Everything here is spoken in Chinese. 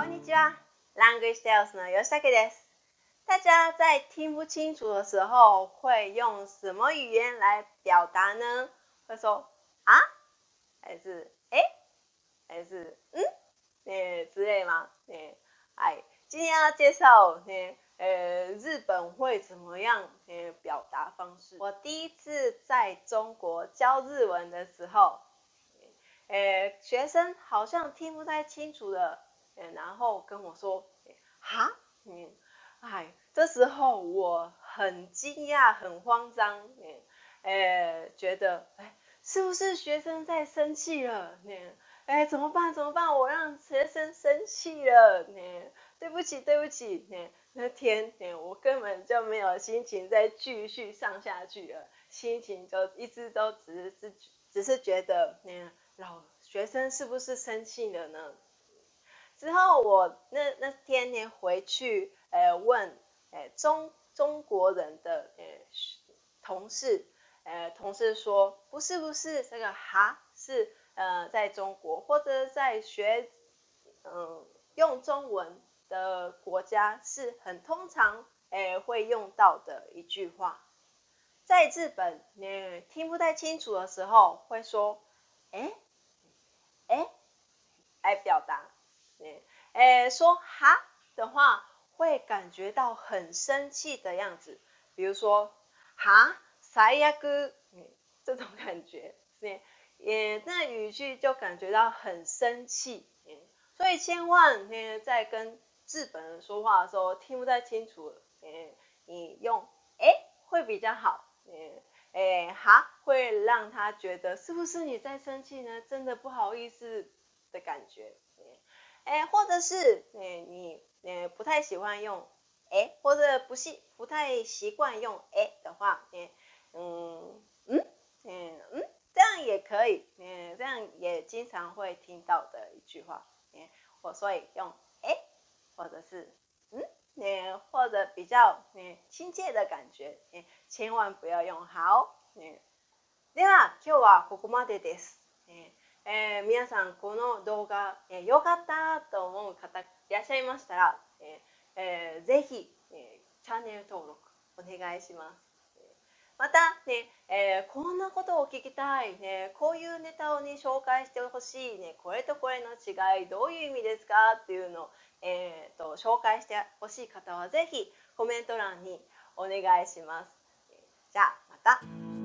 こんにちは。Language s t l e s 呢有三个です。大家在听不清楚的时候会用什么语言来表达呢？会说啊？还是哎？还是嗯？诶之类吗？诶，哎，今天要介绍诶，呃，日本会怎么样诶表达方式。我第一次在中国教日文的时候，诶，学生好像听不太清楚了。然后跟我说，哈，你，哎，这时候我很惊讶，很慌张，你，哎，觉得，哎，是不是学生在生气了？你，哎，怎么办？怎么办？我让学生生气了？你，对不起，对不起，你，那天，你，我根本就没有心情再继续上下去了，心情就一直都只是只只是觉得，你，老学生是不是生气了呢？之后我那那天呢回去，诶问诶中中国人的诶同事，诶同事说不是不是这个哈是呃在中国或者在学嗯用中文的国家是很通常诶会用到的一句话，在日本你听不太清楚的时候会说诶。诶说哈的话会感觉到很生气的样子，比如说哈啥呀哥，嗯，这种感觉，也那语句就感觉到很生气，嗯，所以千万呢在跟日本人说话的时候听不太清楚，你用诶会比较好，嗯，哎哈会让他觉得是不是你在生气呢？真的不好意思的感觉。哎，或者是，嗯，你，嗯，不太喜欢用哎，或者不习，不太习惯用哎的话，嗯，嗯，嗯，嗯，这样也可以，嗯，这样也经常会听到的一句话，嗯，我所以用哎，或者是，嗯，你或者比较你亲切的感觉，你千万不要用好，你。では今日はここまでです。えー、皆さんこの動画、えー、よかったと思う方いらっしゃいましたら、えーえー、ぜひ、えー、チャンネル登録お願いします。またね、えー、こんなことを聞きたい、ね、こういうネタをね紹介してほしい、ね、これとこれの違いどういう意味ですかっていうのを、えーと、紹介してほしい方はぜひコメント欄にお願いします。じゃあまた。